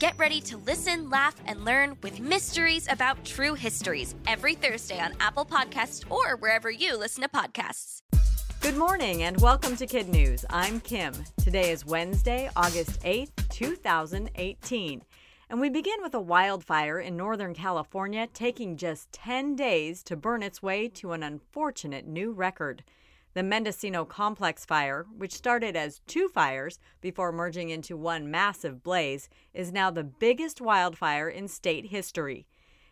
Get ready to listen, laugh, and learn with Mysteries About True Histories every Thursday on Apple Podcasts or wherever you listen to podcasts. Good morning and welcome to Kid News. I'm Kim. Today is Wednesday, August 8th, 2018. And we begin with a wildfire in Northern California taking just 10 days to burn its way to an unfortunate new record. The Mendocino Complex fire, which started as two fires before merging into one massive blaze, is now the biggest wildfire in state history.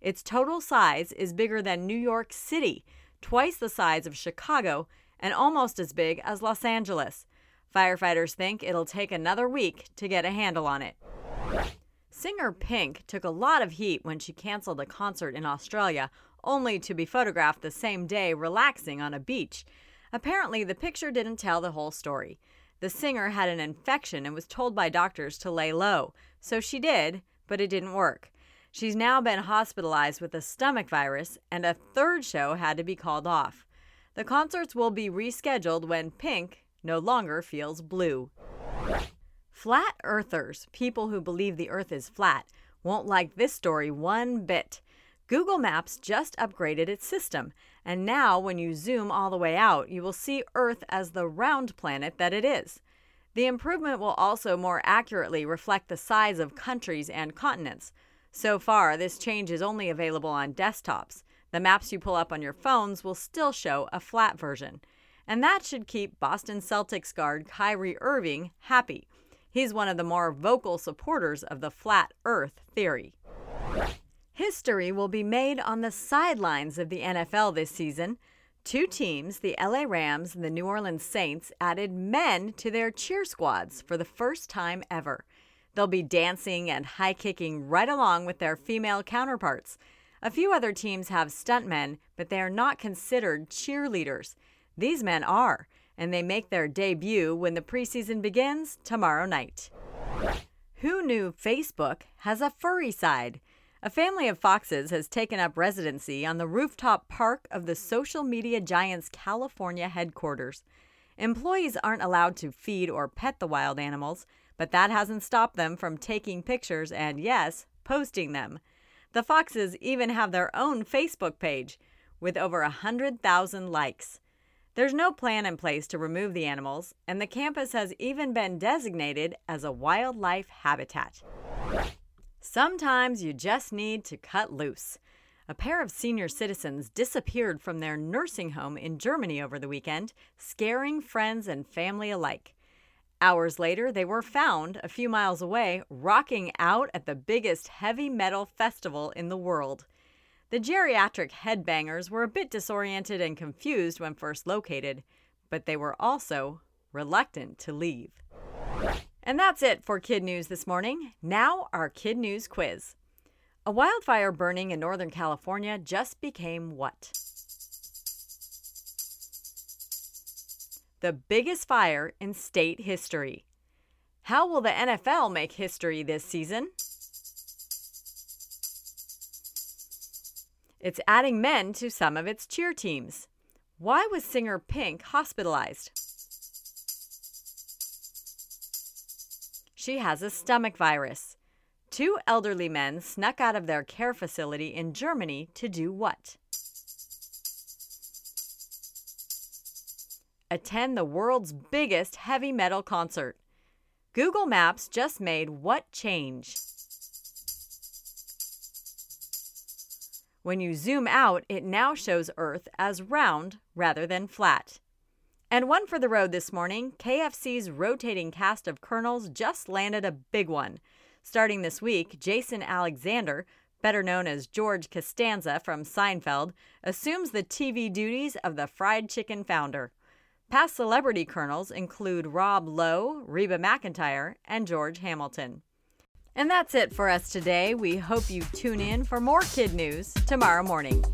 Its total size is bigger than New York City, twice the size of Chicago, and almost as big as Los Angeles. Firefighters think it'll take another week to get a handle on it. Singer Pink took a lot of heat when she canceled a concert in Australia, only to be photographed the same day relaxing on a beach. Apparently, the picture didn't tell the whole story. The singer had an infection and was told by doctors to lay low, so she did, but it didn't work. She's now been hospitalized with a stomach virus, and a third show had to be called off. The concerts will be rescheduled when Pink no longer feels blue. Flat earthers, people who believe the earth is flat, won't like this story one bit. Google Maps just upgraded its system, and now when you zoom all the way out, you will see Earth as the round planet that it is. The improvement will also more accurately reflect the size of countries and continents. So far, this change is only available on desktops. The maps you pull up on your phones will still show a flat version. And that should keep Boston Celtics guard Kyrie Irving happy. He's one of the more vocal supporters of the flat earth theory. History will be made on the sidelines of the NFL this season. Two teams, the LA Rams and the New Orleans Saints, added men to their cheer squads for the first time ever. They'll be dancing and high kicking right along with their female counterparts. A few other teams have stuntmen, but they are not considered cheerleaders. These men are, and they make their debut when the preseason begins tomorrow night. Who knew Facebook has a furry side? A family of foxes has taken up residency on the rooftop park of the social media giant's California headquarters. Employees aren't allowed to feed or pet the wild animals, but that hasn't stopped them from taking pictures and, yes, posting them. The foxes even have their own Facebook page with over a 100,000 likes. There's no plan in place to remove the animals, and the campus has even been designated as a wildlife habitat. Sometimes you just need to cut loose. A pair of senior citizens disappeared from their nursing home in Germany over the weekend, scaring friends and family alike. Hours later, they were found a few miles away, rocking out at the biggest heavy metal festival in the world. The geriatric headbangers were a bit disoriented and confused when first located, but they were also reluctant to leave. And that's it for Kid News this morning. Now, our Kid News quiz. A wildfire burning in Northern California just became what? The biggest fire in state history. How will the NFL make history this season? It's adding men to some of its cheer teams. Why was singer Pink hospitalized? She has a stomach virus. Two elderly men snuck out of their care facility in Germany to do what? Attend the world's biggest heavy metal concert. Google Maps just made what change? When you zoom out, it now shows Earth as round rather than flat. And one for the road this morning KFC's rotating cast of colonels just landed a big one. Starting this week, Jason Alexander, better known as George Costanza from Seinfeld, assumes the TV duties of the fried chicken founder. Past celebrity colonels include Rob Lowe, Reba McEntire, and George Hamilton. And that's it for us today. We hope you tune in for more kid news tomorrow morning.